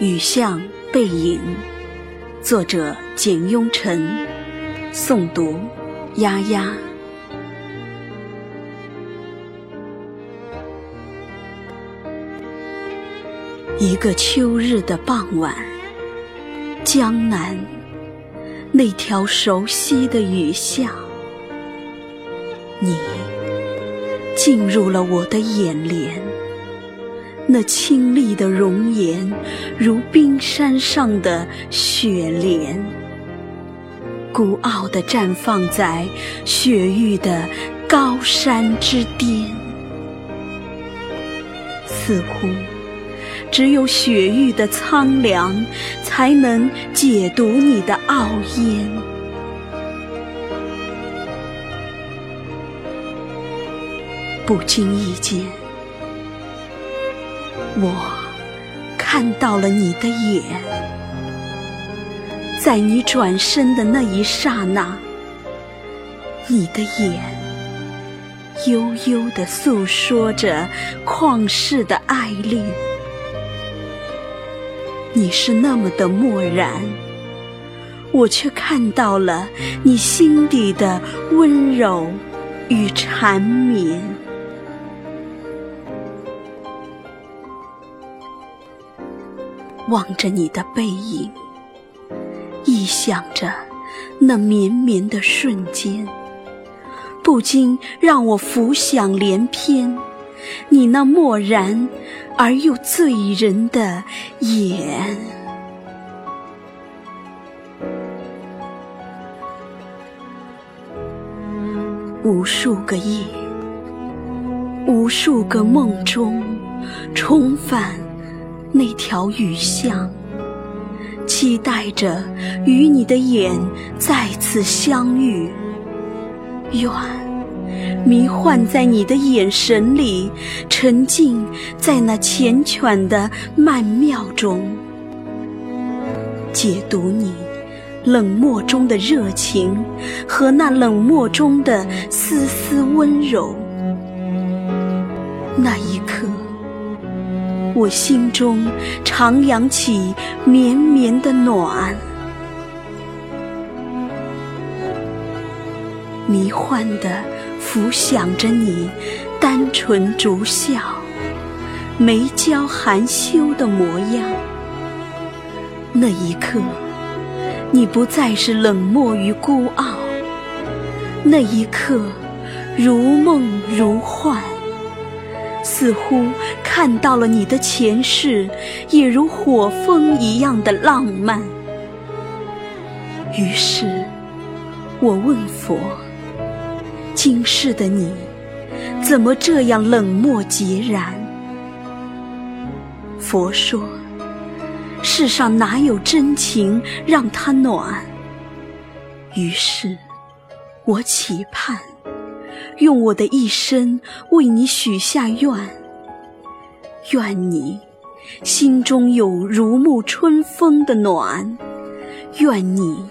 雨巷背影，作者简雍晨，诵读丫丫。一个秋日的傍晚，江南那条熟悉的雨巷，你进入了我的眼帘。那清丽的容颜，如冰山上的雪莲，孤傲地绽放在雪域的高山之巅。似乎只有雪域的苍凉，才能解读你的傲烟。不经意间。我看到了你的眼，在你转身的那一刹那，你的眼悠悠地诉说着旷世的爱恋。你是那么的漠然，我却看到了你心底的温柔与缠绵。望着你的背影，臆想着那绵绵的瞬间，不禁让我浮想联翩。你那漠然而又醉人的眼，无数个夜，无数个梦中重返。那条雨巷，期待着与你的眼再次相遇。愿迷幻在你的眼神里，沉浸在那缱绻的曼妙中，解读你冷漠中的热情和那冷漠中的丝丝温柔。那一刻。我心中徜徉起绵绵的暖，迷幻的浮想着你单纯竹笑、眉娇含羞的模样。那一刻，你不再是冷漠与孤傲，那一刻，如梦如幻。似乎看到了你的前世，也如火风一样的浪漫。于是，我问佛：今世的你，怎么这样冷漠孑然？佛说：世上哪有真情让它暖？于是，我期盼。用我的一生为你许下愿，愿你心中有如沐春风的暖，愿你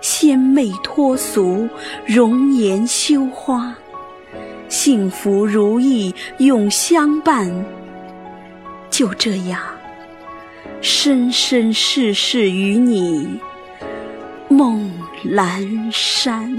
仙媚脱俗，容颜羞花，幸福如意永相伴。就这样，生生世世与你梦阑珊。